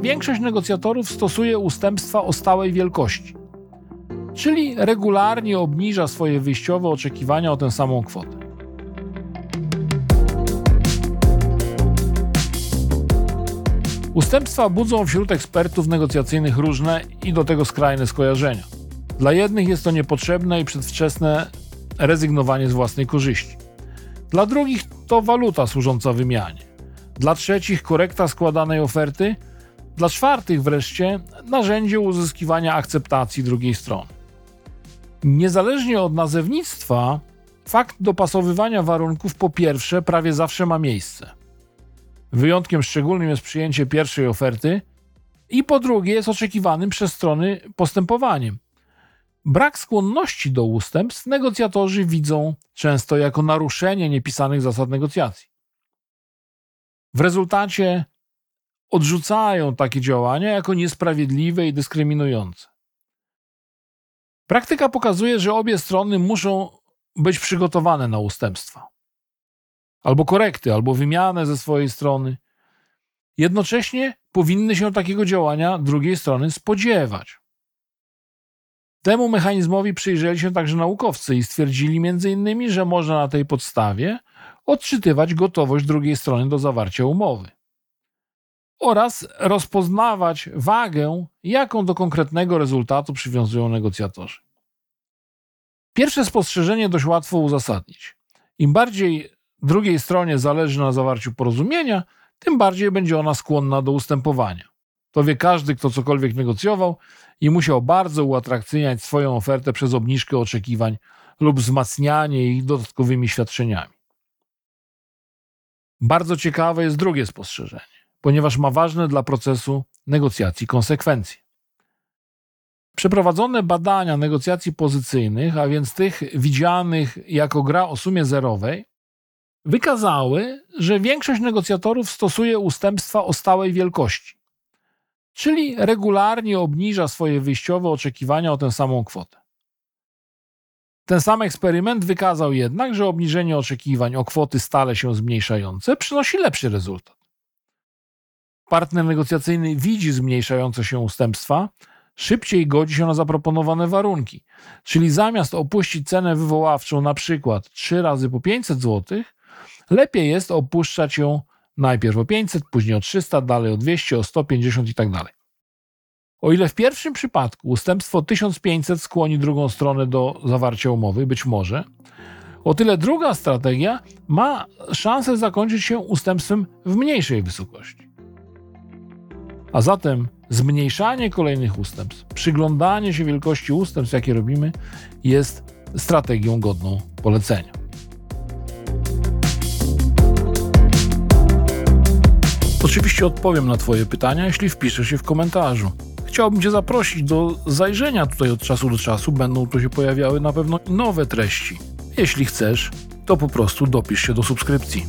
większość negocjatorów stosuje ustępstwa o stałej wielkości, czyli regularnie obniża swoje wyjściowe oczekiwania o tę samą kwotę. Ustępstwa budzą wśród ekspertów negocjacyjnych różne i do tego skrajne skojarzenia. Dla jednych jest to niepotrzebne i przedwczesne rezygnowanie z własnej korzyści. Dla drugich to waluta służąca wymianie. Dla trzecich korekta składanej oferty. Dla czwartych wreszcie narzędzie uzyskiwania akceptacji drugiej strony. Niezależnie od nazewnictwa, fakt dopasowywania warunków po pierwsze prawie zawsze ma miejsce. Wyjątkiem szczególnym jest przyjęcie pierwszej oferty i po drugie jest oczekiwanym przez strony postępowaniem. Brak skłonności do ustępstw negocjatorzy widzą często jako naruszenie niepisanych zasad negocjacji. W rezultacie odrzucają takie działania jako niesprawiedliwe i dyskryminujące. Praktyka pokazuje, że obie strony muszą być przygotowane na ustępstwa albo korekty, albo wymianę ze swojej strony. Jednocześnie powinny się takiego działania drugiej strony spodziewać. Temu mechanizmowi przyjrzeli się także naukowcy i stwierdzili m.in., że można na tej podstawie odczytywać gotowość drugiej strony do zawarcia umowy oraz rozpoznawać wagę, jaką do konkretnego rezultatu przywiązują negocjatorzy. Pierwsze spostrzeżenie dość łatwo uzasadnić. Im bardziej drugiej stronie zależy na zawarciu porozumienia, tym bardziej będzie ona skłonna do ustępowania. To wie każdy, kto cokolwiek negocjował i musiał bardzo uatrakcyjniać swoją ofertę przez obniżkę oczekiwań lub wzmacnianie ich dodatkowymi świadczeniami. Bardzo ciekawe jest drugie spostrzeżenie, ponieważ ma ważne dla procesu negocjacji konsekwencje. Przeprowadzone badania negocjacji pozycyjnych, a więc tych widzianych jako gra o sumie zerowej, wykazały, że większość negocjatorów stosuje ustępstwa o stałej wielkości, czyli regularnie obniża swoje wyjściowe oczekiwania o tę samą kwotę. Ten sam eksperyment wykazał jednak, że obniżenie oczekiwań o kwoty stale się zmniejszające przynosi lepszy rezultat. Partner negocjacyjny widzi zmniejszające się ustępstwa, szybciej godzi się na zaproponowane warunki, czyli zamiast opuścić cenę wywoławczą na przykład 3 razy po 500 zł, lepiej jest opuszczać ją najpierw o 500, później o 300, dalej o 200, o 150 i tak dalej. O ile w pierwszym przypadku ustępstwo 1500 skłoni drugą stronę do zawarcia umowy, być może, o tyle druga strategia ma szansę zakończyć się ustępstwem w mniejszej wysokości. A zatem zmniejszanie kolejnych ustępstw, przyglądanie się wielkości ustępstw, jakie robimy, jest strategią godną polecenia. Oczywiście odpowiem na Twoje pytania, jeśli wpiszesz się w komentarzu. Chciałbym Cię zaprosić do zajrzenia tutaj od czasu do czasu. Będą tu się pojawiały na pewno nowe treści. Jeśli chcesz, to po prostu dopisz się do subskrypcji.